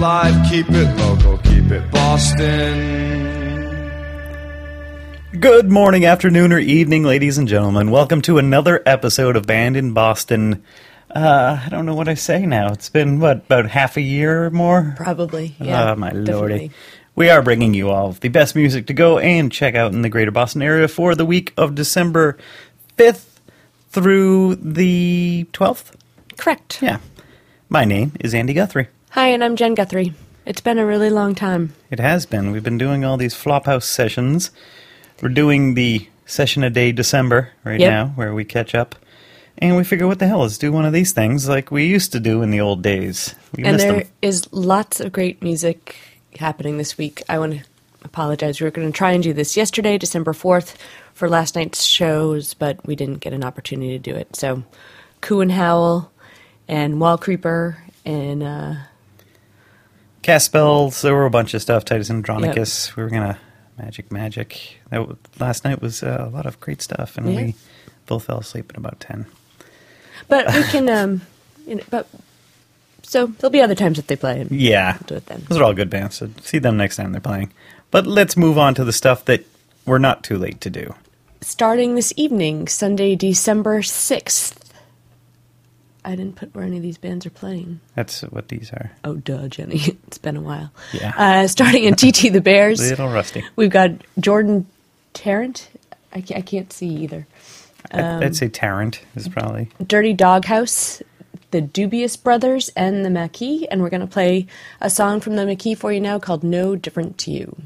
live, keep it local, keep it Boston. Good morning, afternoon, or evening, ladies and gentlemen. Welcome to another episode of Band in Boston. Uh, I don't know what I say now. It's been, what, about half a year or more? Probably. Yeah. oh, my lordy. We are bringing you all the best music to go and check out in the greater Boston area for the week of December 5th through the 12th. Correct. Yeah. My name is Andy Guthrie. Hi, and I'm Jen Guthrie. It's been a really long time. It has been. We've been doing all these Flophouse sessions. We're doing the session a day December right Yep. now, where we catch up. And we figure, what the hell, let's do one of these things like we used to do in the old days. We and there them. is lots of great music happening this week. I want to apologize. We were going to try and do this yesterday, December 4th, for last night's shows, but we didn't get an opportunity to do it. So, Coo and Howl and Wall Creeper and uh, Cast spells, there were a bunch of stuff. Titus Andronicus. We were going to Magic Magic. That last night was uh, a lot of great stuff, and Yeah. we both fell asleep at about 10. But we can, um, you know, but so there'll be other times that they play. And Yeah. do it then. Those are all good bands, so see them next time they're playing. But let's move on to the stuff that we're not too late to do. starting this evening, Sunday, December 6th. I didn't put where any of these bands are playing. That's what these are. Oh, duh, Jenny. it's been a while. Yeah. Uh, starting in TT the Bears, Little rusty. we've got Jordan Tarrant. I can't, I can't see either. I'd, Um, I'd say Tarrant is probably. Dirty Doghouse, the Dubious Brothers, and the Maquis. And we're going to play a song from the Maquis for you now called No Different to You.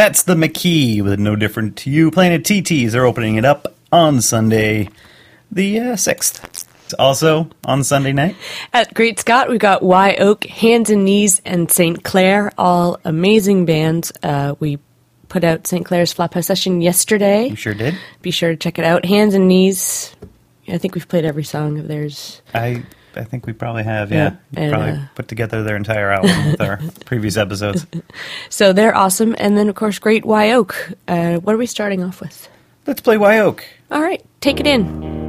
That's the McKee with No Different to You Planet TT's. They're opening it up on Sunday, the uh, 6th. Also on Sunday night, At Great Scott, we've got Y Oak, Hands and Knees, and St. Clair, all amazing bands. Uh, we put out St. Clair's Flophouse session yesterday. You sure did. Be sure to check it out. Hands and Knees. I think we've played every song of theirs. I I think we probably have, yeah. Yeah, and, probably uh, put together their entire album with our previous episodes. So they're awesome. And then, of course, Great Y Oak. Uh, what are we starting off with? Let's play Y Oak. All right, take it in.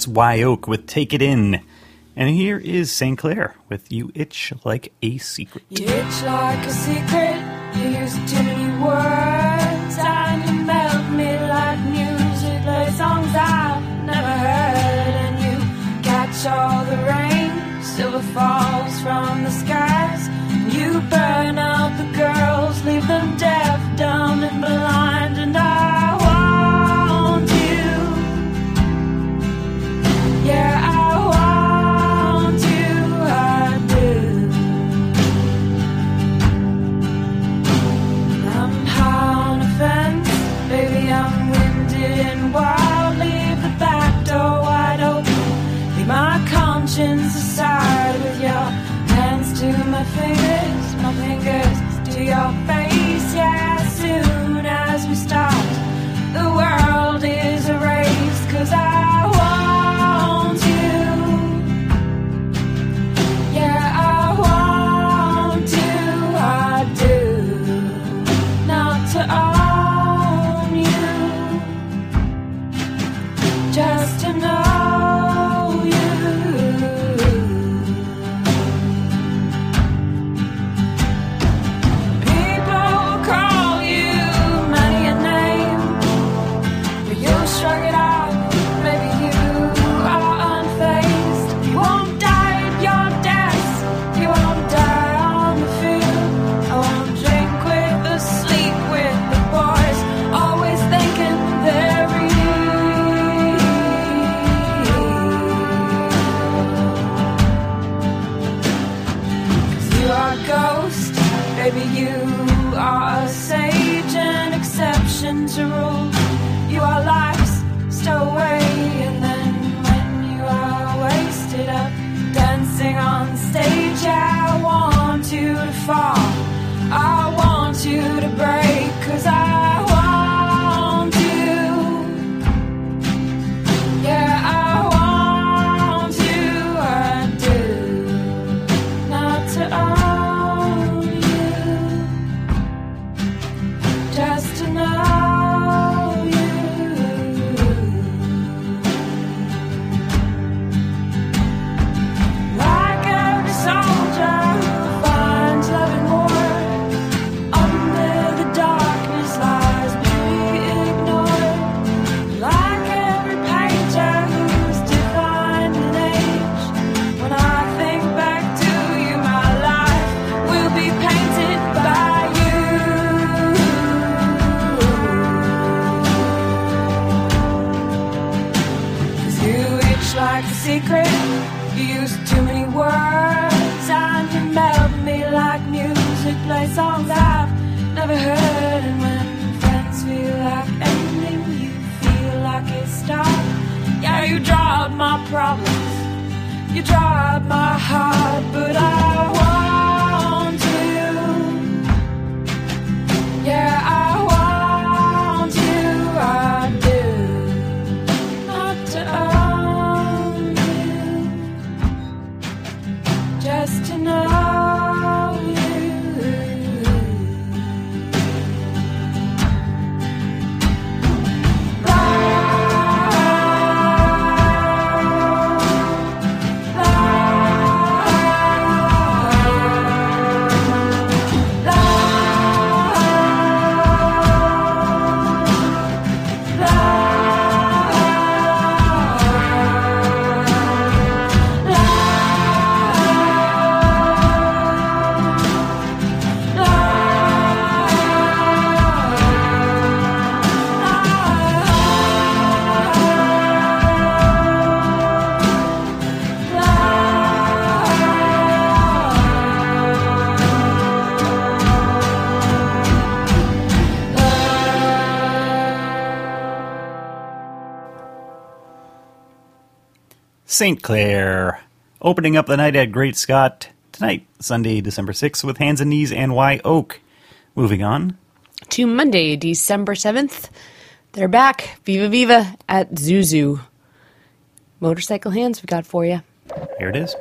That's Why Oak with Take It In. And here is St. Clair with You Itch Like a Secret. You itch like a secret. just to know enough. St. Clair. Opening up the night at Great Scott tonight, Sunday, December 6th, with Hands and Knees and Y Oak. Moving on. To Monday, December 7th. They're back, Viva Viva, at Zuzu. Motorcycle Hands, we got for you. Here it is.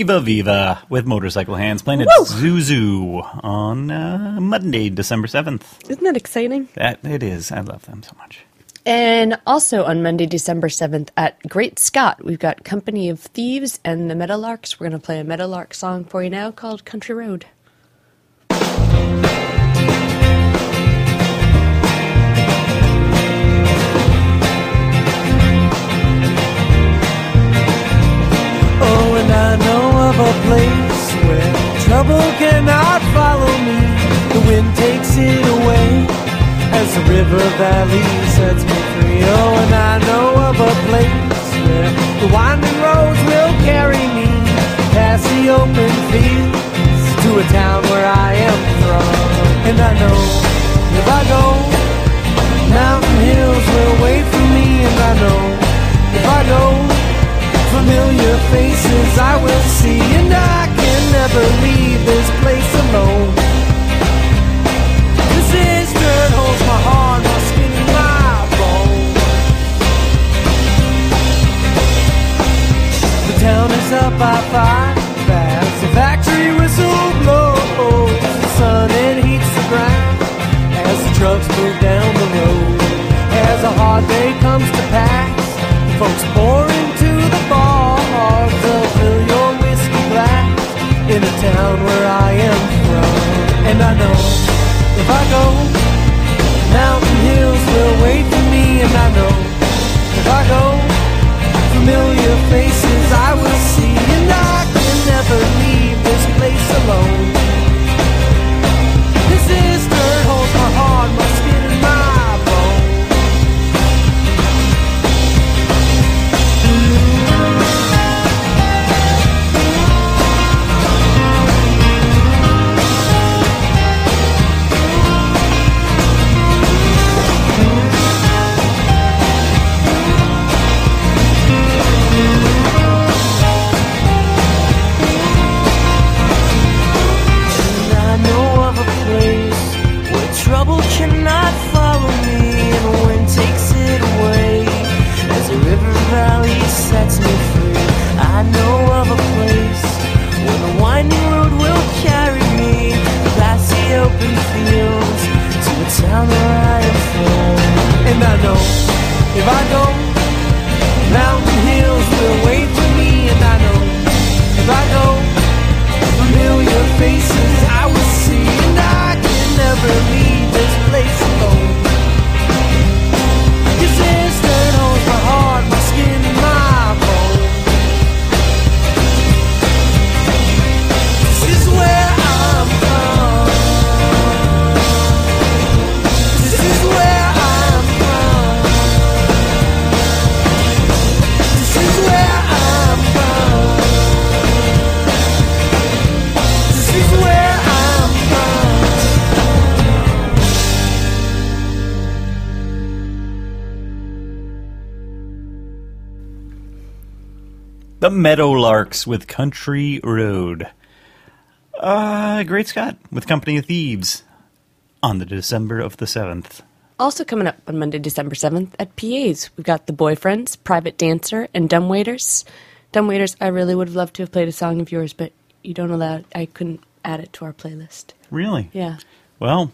Viva Viva with Motorcycle Hands playing at Zuzu on uh, Monday, December 7th. Isn't that exciting? That It is. I love them so much. And also on Monday, December 7th at Great Scott, we've got Company of Thieves and the Meadowlarks. We're going to play a Meadowlark song for you now called Country Road. And I know of a place where trouble cannot follow me. The wind takes it away as the river valley sets me free. Oh, and I know of a place where the winding roads will carry me past the open fields to a town where I am from. And I know if I go, mountain hills will wait for me. And I know if I go, familiar faces I will see, and I can never leave this place alone. The Meadowlarks with Country Road. Uh, Great Scott with Company of Thieves on the December of the 7th. Also coming up on Monday, December 7th at PA's, we've got The Boyfriends, Private Dancer, and Dumbwaiters. Dumbwaiters, I really would have loved to have played a song of yours, but you don't allow it. I couldn't add it to our playlist. Really? Yeah. Well,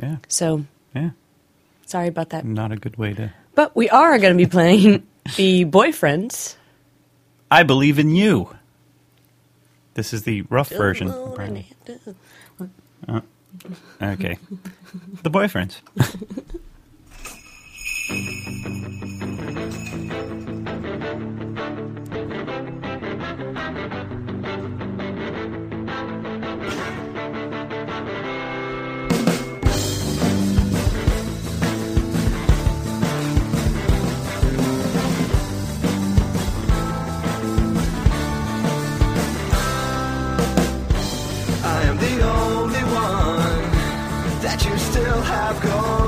yeah, So yeah. sorry about that. Not a good way to. But we are going to be playing The Boyfriends. I believe in you. This is the rough version. apparently. Uh, okay. the boyfriends. still have going.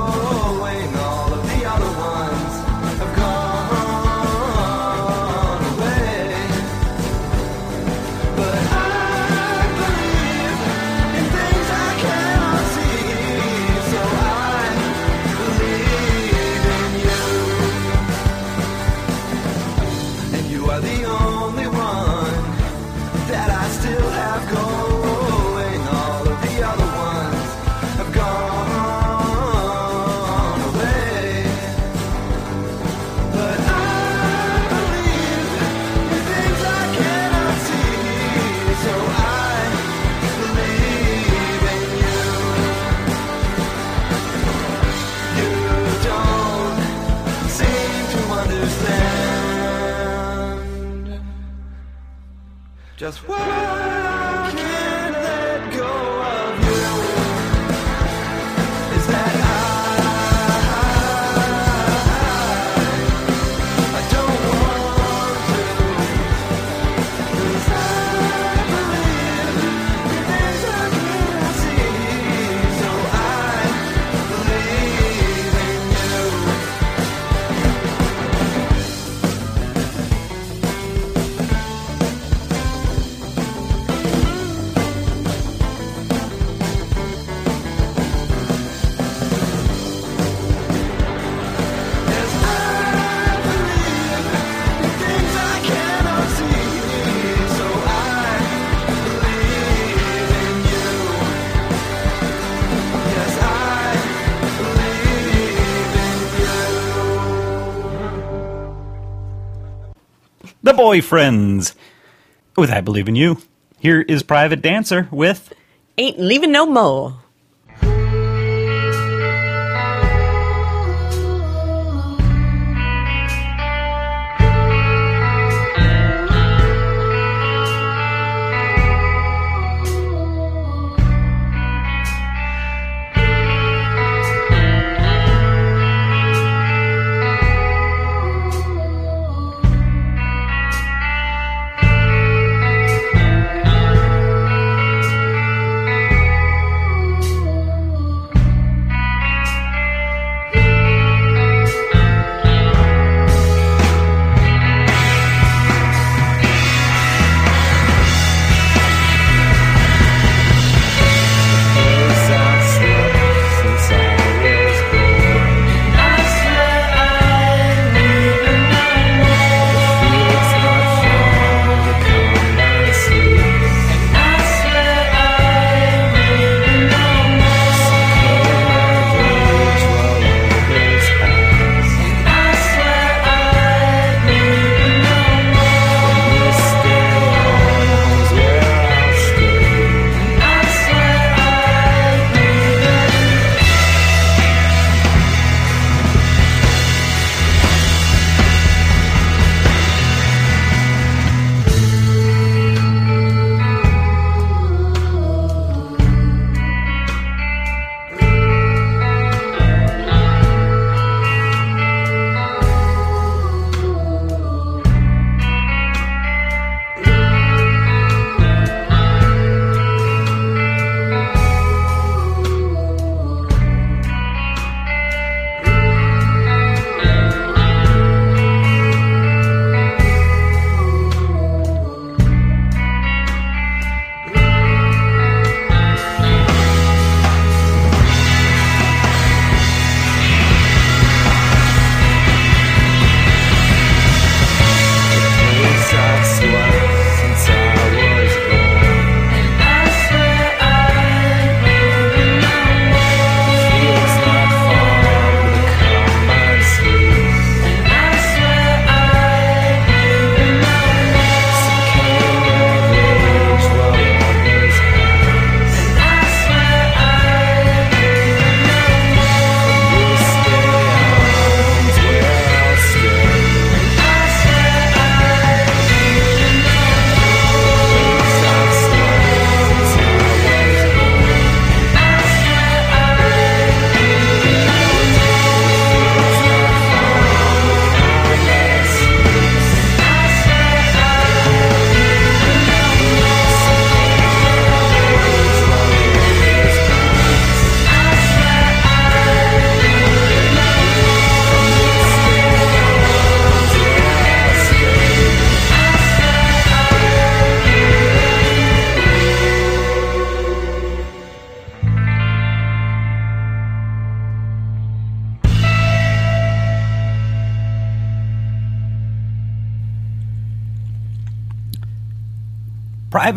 Boyfriends. With I Believe in You. Here is Private Dancer with Ain't leaving no more.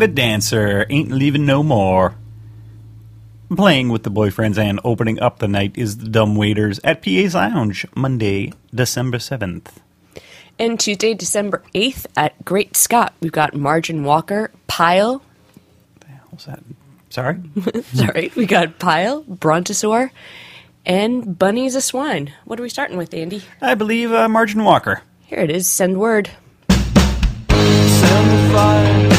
Private Dancer, Ain't Leaving No More. Playing with the boyfriends and opening up the night is the Dumb Waiters at PA's Lounge, Monday, December 7th. And Tuesday, December 8th at Great Scott, we've got Margin Walker, Pile. What's that? Sorry? Sorry, we got Pile, Brontosaur, and Bunny's a Swine. What are we starting with, Andy? I believe uh, Margin Walker. Here it is. Send word. Send the fire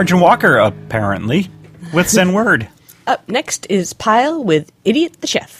Margin Walker, apparently, with Send Word. Up next is Pile with Idiot the Chef.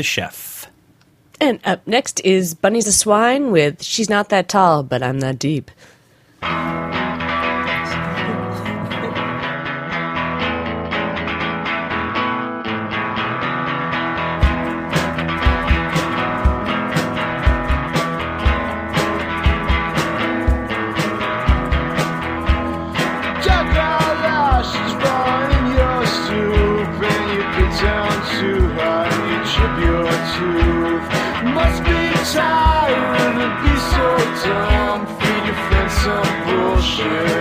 the Chef. And up next is Bunny's a Swine with She's Not That Tall, But I'm That Deep. some, feed your friends some bullshit.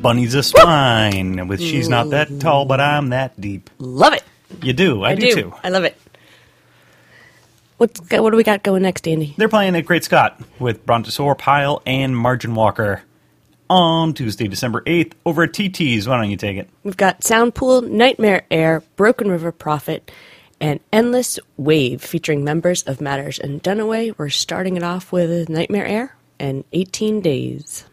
Bunny's a Swine with She's Not That Tall, But I'm That Deep. Love it. You do. I, I do, do too. I love it. What's, what do we got going next, Andy? They're playing at Great Scott with Brontosaur Pile and Margin Walker on Tuesday, December 8th over at TT's. Why don't you take it? We've got Soundpool, Nightmare Air, Broken River Prophet, and Endless Wave featuring members of Matters and Dunaway. We're starting it off with Nightmare Air and 18 Days.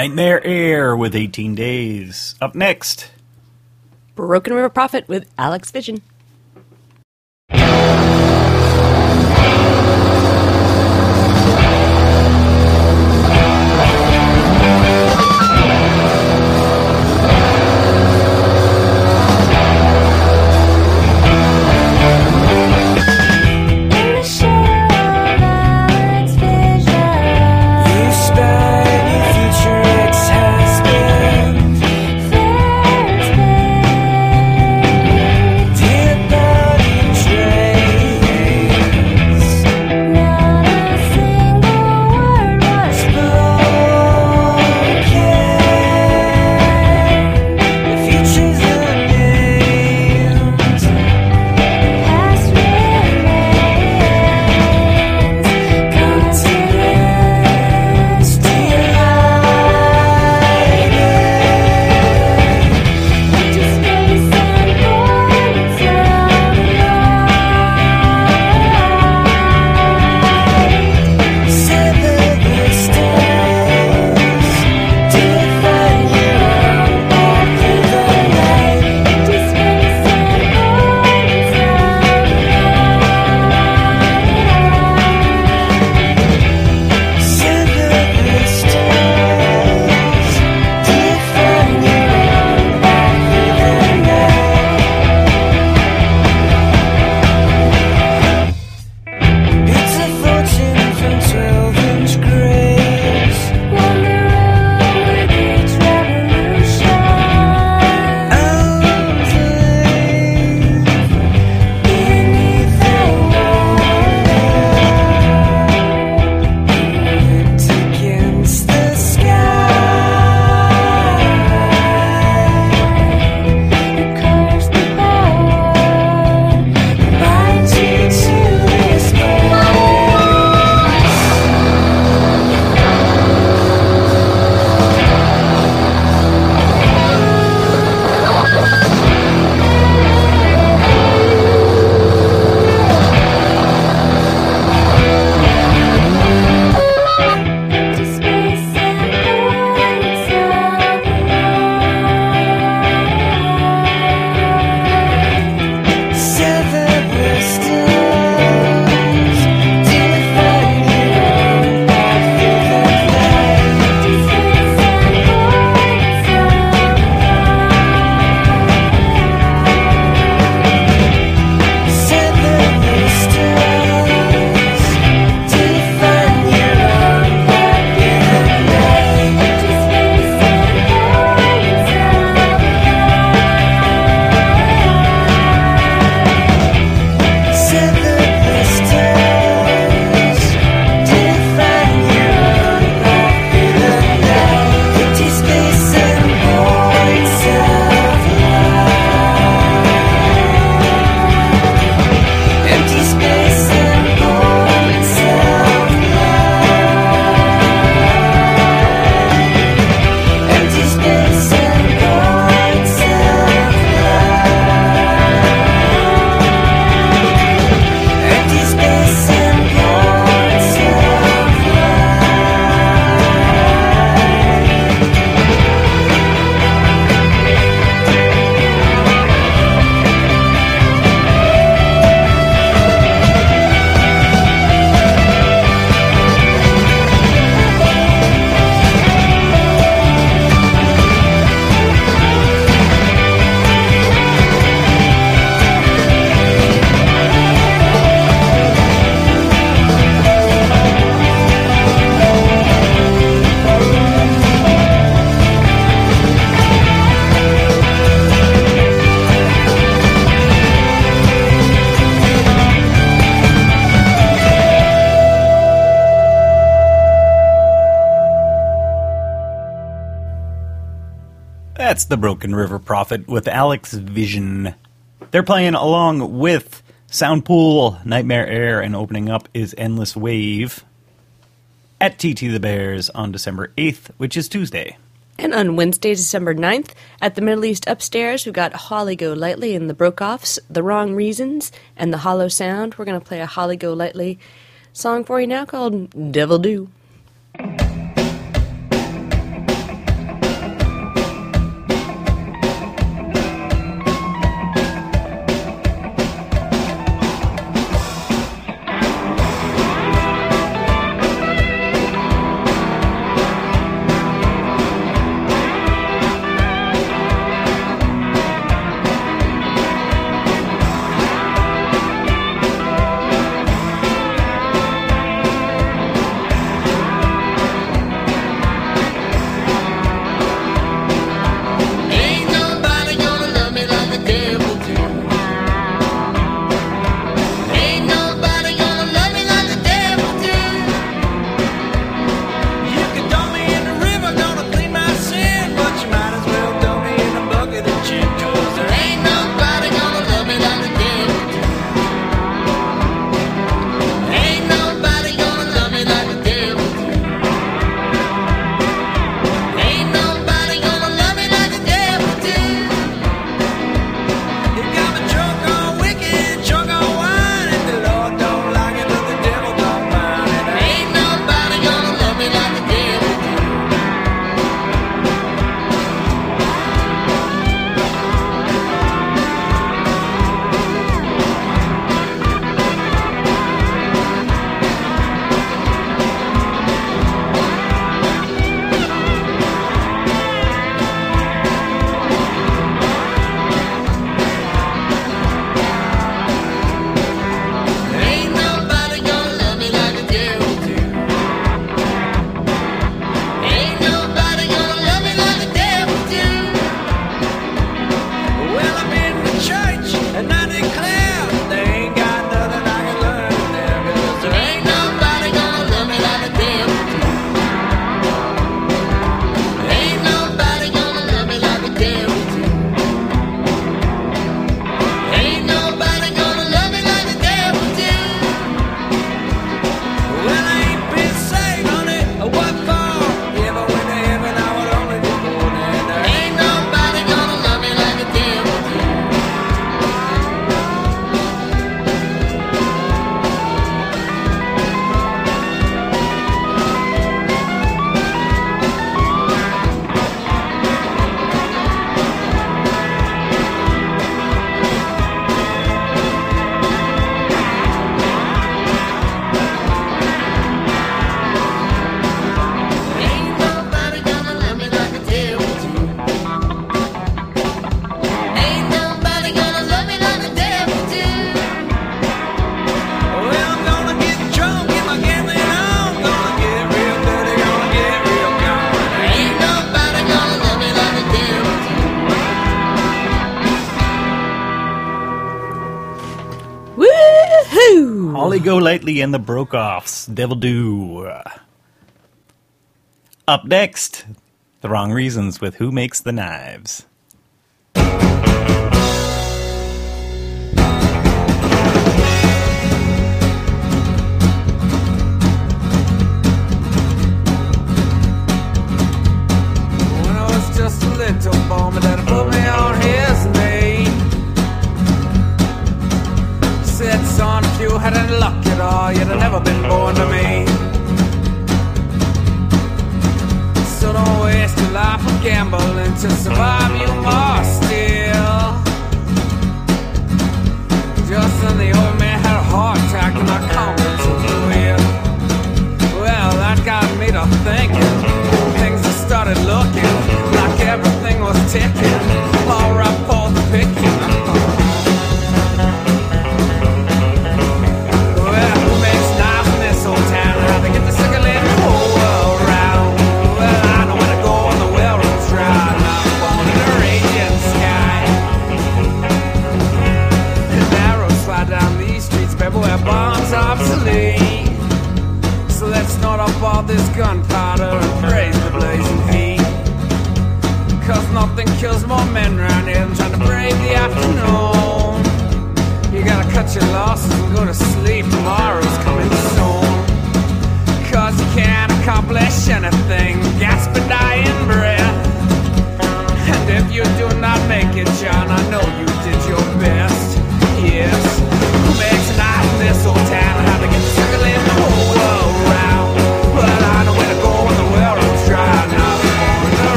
Nightmare Air with 18 Days. Up next. Broken River Prophet with Alex Vision. That's the Broken River Prophet with Alex Vision. They're playing along with Soundpool, Nightmare Air, and opening up is Endless Wave at TT the Bears on December 8th, which is Tuesday. And on Wednesday, December 9th, at the Middle East Upstairs, we've got Holly Go Lightly and the Brokeoffs, The Wrong Reasons, and The Hollow Sound. We're going to play a Holly Go Lightly song for you now called Devil Do. Golightly and the Brokeoffs Devil Do. Up next, The Wrong Reasons with Who Makes the Knives.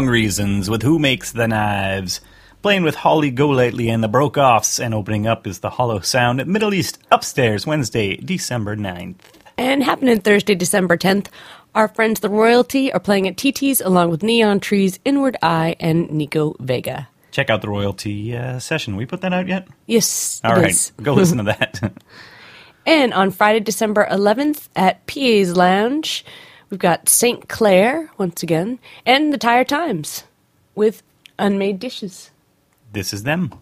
wrong reasons with Who Makes the Knives, playing with Holly Golightly and the Brokeoffs, and opening up is The Hollow Sound at Middle East Upstairs Wednesday, December 9th. And happening Thursday, December 10th, our friends The Royalty are playing at TT's along with Neon Trees, Inward Eye, and Nico Vega. Check out The Royalty uh, session. We put that out yet? Yes. All right, is. go listen to that. and on Friday, December 11th at PA's Lounge, We've got St. Clair once again, and the Tired Times with Unmade Dishes. This is them.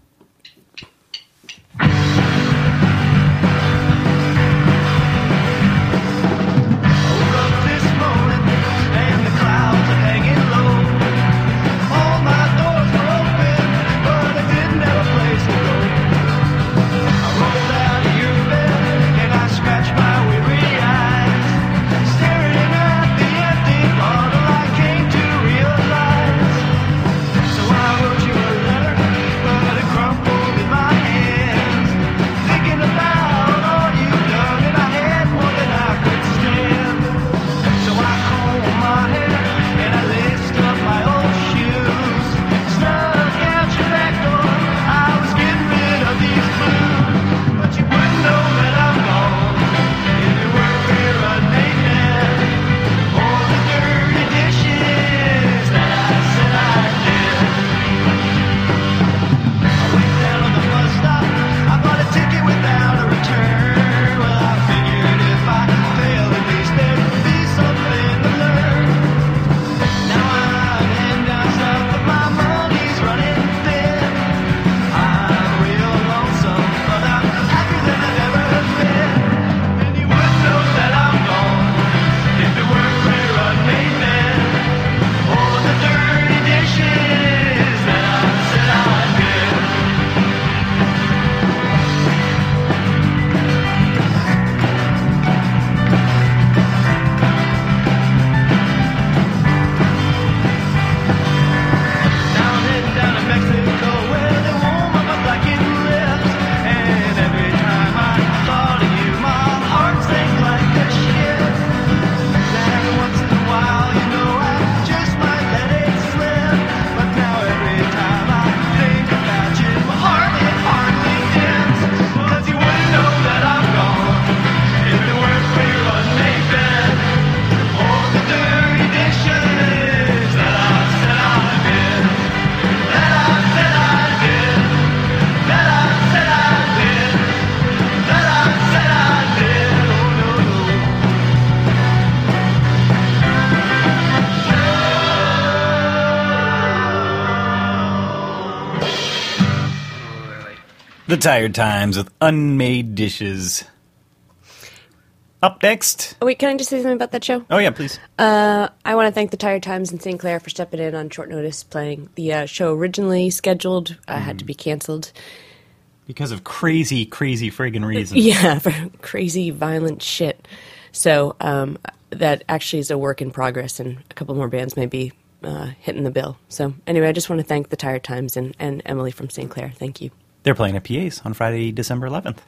The Tired Times with Unmade Dishes. Up next. Oh, wait, can I just say something about that show? Oh, yeah, please. Uh, I want to thank the Tired Times and St. Clair for stepping in on short notice playing. The uh, show originally scheduled uh, had to be canceled. Because of crazy, crazy friggin' reasons. Yeah, for crazy, violent shit. So um, that actually is a work in progress, and a couple more bands may be uh, hitting the bill. So anyway, I just want to thank the Tired Times and, and Emily from St. Clair. Thank you. They're playing at PA's on Friday, December 11th.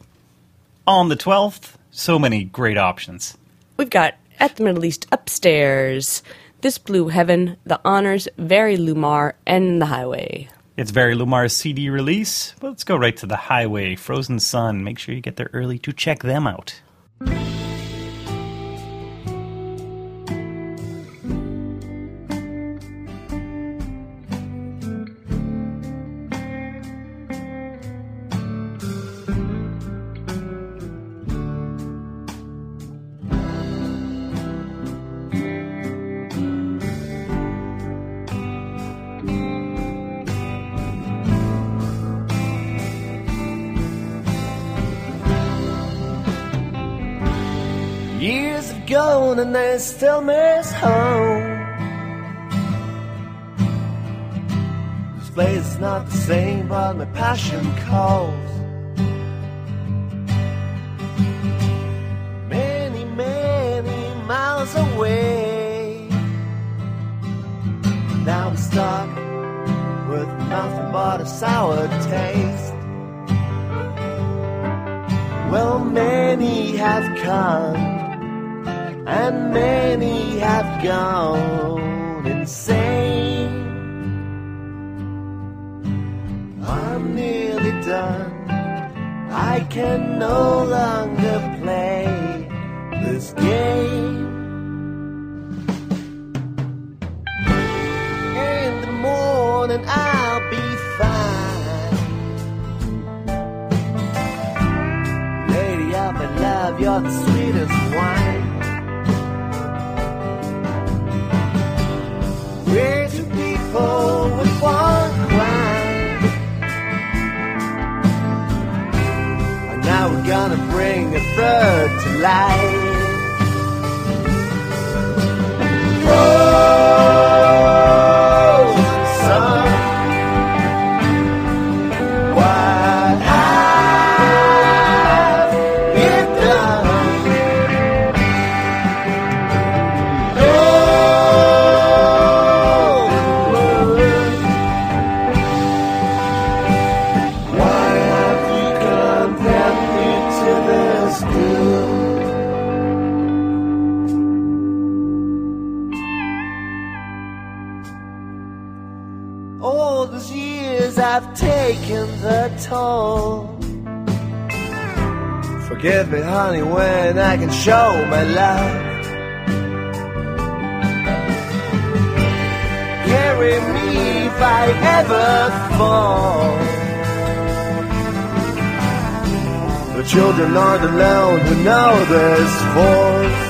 On the 12th, so many great options. We've got at the Middle East upstairs, This Blue Heaven, The Honors, Very Lumar, and The Highway. It's Very Lumar's CD release. Let's go right to the highway, Frozen Sun. Make sure you get there early to check them out. And I still miss home. This place is not the same, but my passion calls. Many, many miles away. Now I'm stuck with nothing but a sour taste. Well, many have come and many have gone insane. I'm nearly done. I can no longer play this game. In the morning, I'll be fine. Lady my love, you're the a third to life. Oh, Honey, when I can show my love. Carry me if I ever fall. The children aren't alone who know this voice.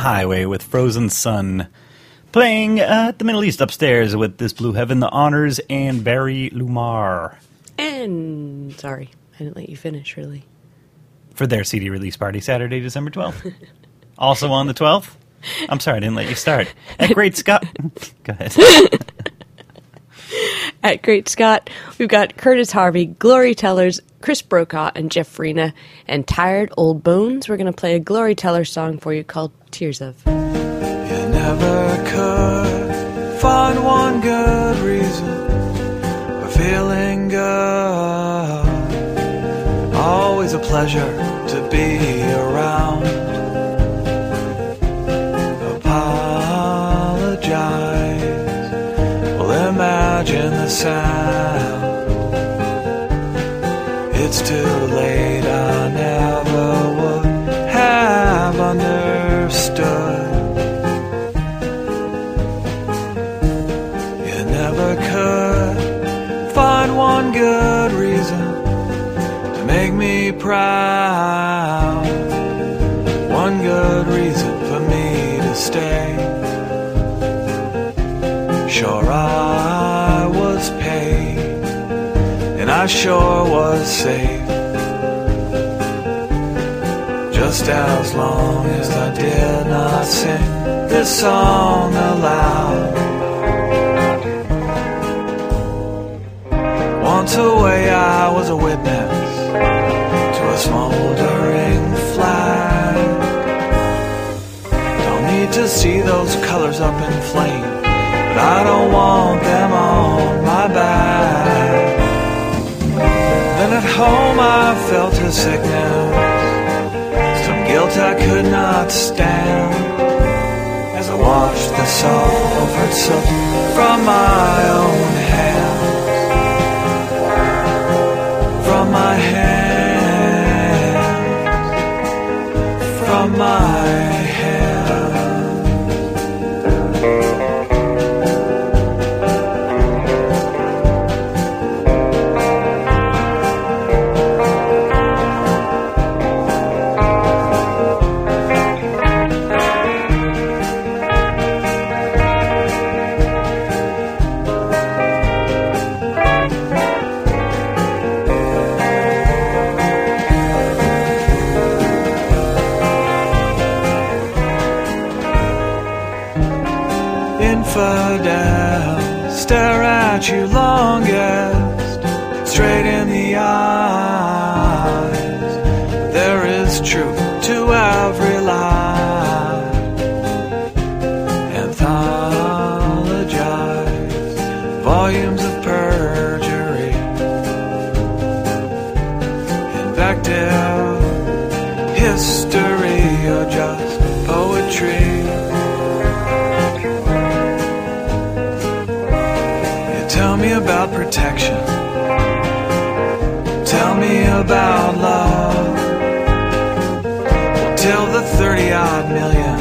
Highway with Frozen Sun. Playing uh, at the Middle East upstairs with This Blue Heaven, The Honors, and Barry Lumar And sorry, I didn't let you finish. Really, for their CD release party Saturday, December 12th. also on the 12th? I'm sorry, I didn't let you start. At Great Scott. Go ahead. At Great Scott, we've got Curtis Harvey, Glory Tellers, Chris Brokaw, and Geoff Farina, and Tired Old Bones. We're going to play a Glory Teller song for you called "Tears of." You never could find one good reason for feeling good. Always a pleasure to be around. Sound. It's too late, I never would have understood. You never could find one good reason to make me proud. One good reason for me to stay. Sure, I I sure was safe. Just as long as I did not sing this song aloud. Once away, I was a witness to a smoldering flag. Don't need to see those colors up in flame, but I don't want them on my back. Home I felt a sickness, some guilt I could not stand. As I watched the sulfur soot from my own hands, from my hand, about love. Tell the 30 odd million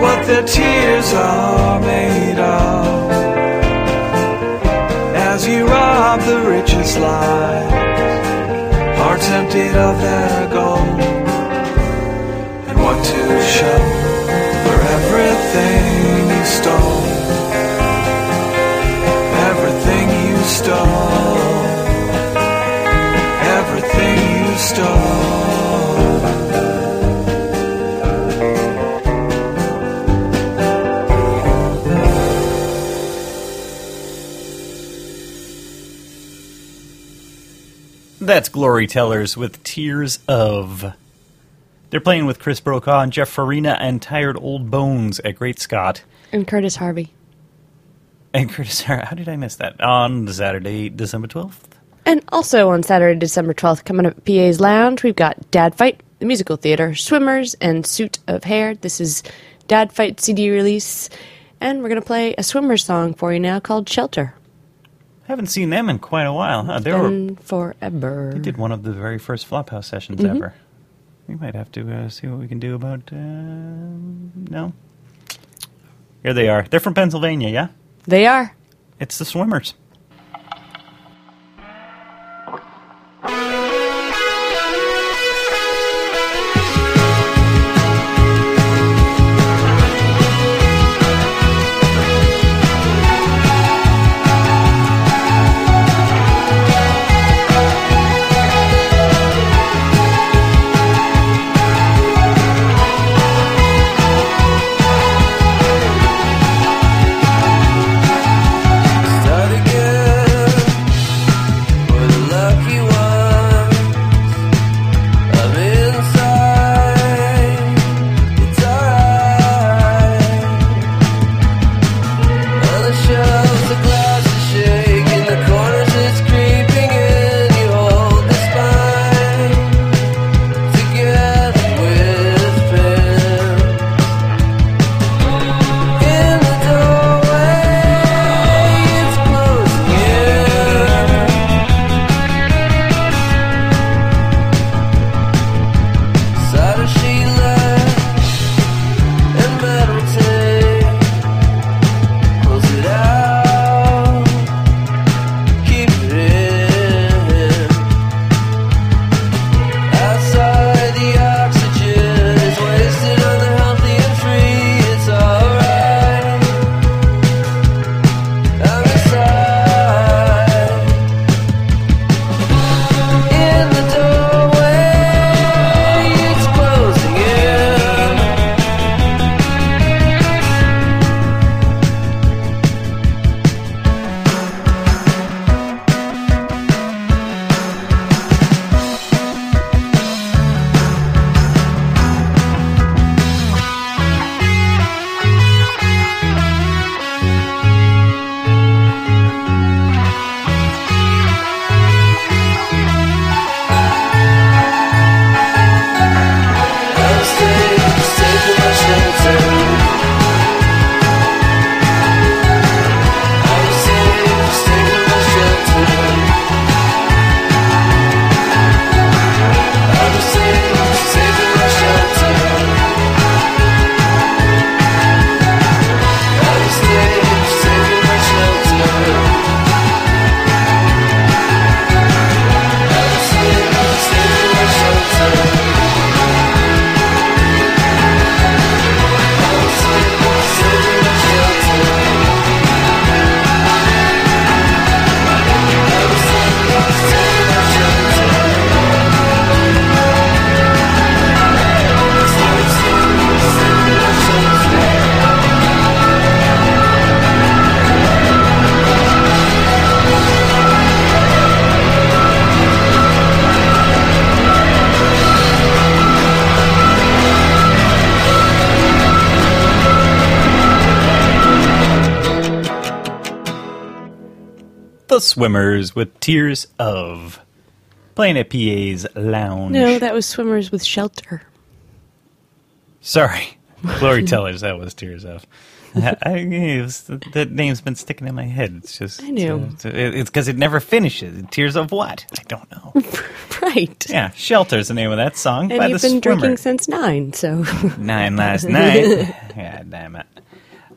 what their tears are made of. As you rob the richest lives, hearts emptied of their gold. And what to show That's Glory Tellers with Tears of. They're playing with Chris Brokaw and Geoff Farina and Tired Old Bones at Great Scott. And Curtis Harvey. And Curtis, Harvey. how did I miss that? On Saturday, December 12th? And also on Saturday, December 12th, coming up at PA's Lounge, we've got Dad Fight, the musical theater, Swimmers, and Suit of Hair. This is Dad Fight CD release. And we're going to play a Swimmers song for you now called Shelter. Haven't seen them in quite a while. Huh? They were forever. they did one of the very first Flophouse sessions Mm-hmm. ever. We might have to uh, see what we can do about. Uh, no. Here they are. They're from Pennsylvania, yeah? They are. It's the Swimmers. Swimmers with Tears of. Playing at PA's Lounge. No, that was Swimmers with Shelter. Sorry. Glory Tellers, that was Tears of. I, I- was- that name's been sticking in my head. It's just. I knew. uh, it's- because it never finishes. Tears of what? I don't know. Right. yeah, Shelter's the name of that song And by you've the been Swimmers. drinking since nine, so Nine last night. yeah, damn it.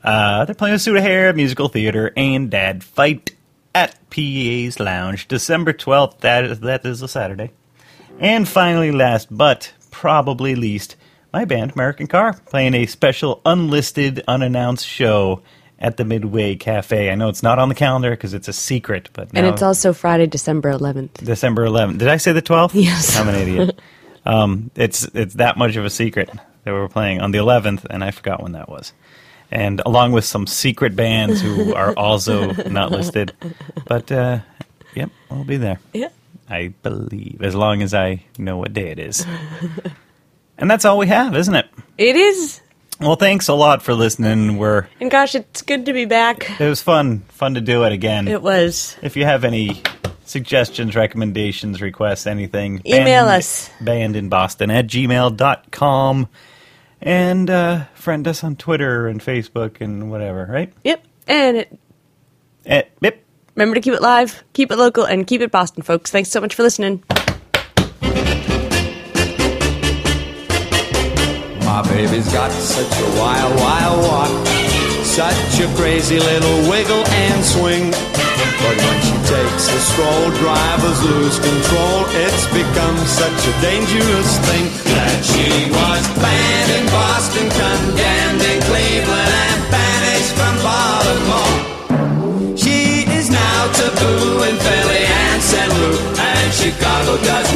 Uh, they're playing with Suda Hair, musical theater, and Dad Fight at PA's Lounge, December 12th. That is, that is a Saturday. And finally, last but probably least, my band, American Car, playing a special unlisted, unannounced show at the Midway Cafe. I know it's not on the calendar because it's a secret, but and it's also Friday, December 11th. December 11th. Did I say the 12th? Yes. I'm an idiot. um, it's it's that much of a secret that we're playing on the 11th, and I forgot when that was. And along with some secret bands who are also not listed, but uh, yep, we'll be there. Yeah. I believe, as long as I know what day it is. and that's all we have, isn't it? It is. Well, thanks a lot for listening. We're And gosh, it's good to be back. it was fun, fun to do it again. It was. If you have any suggestions, recommendations, requests, anything, Email band- us. bandinboston at gmail.com. And uh, friend us on Twitter and Facebook and whatever, right? Yep. And it, Eh, yep. remember to keep it live, keep it local, and keep it Boston, folks. Thanks so much for listening. My baby's got such a wild, wild walk, such a crazy little wiggle and swing. But when she takes a stroll, drivers lose control. It's become such a dangerous thing that she was banned in Boston, condemned in Cleveland, and banished from Baltimore. She is now taboo in Philly and St. Louis, and Chicago does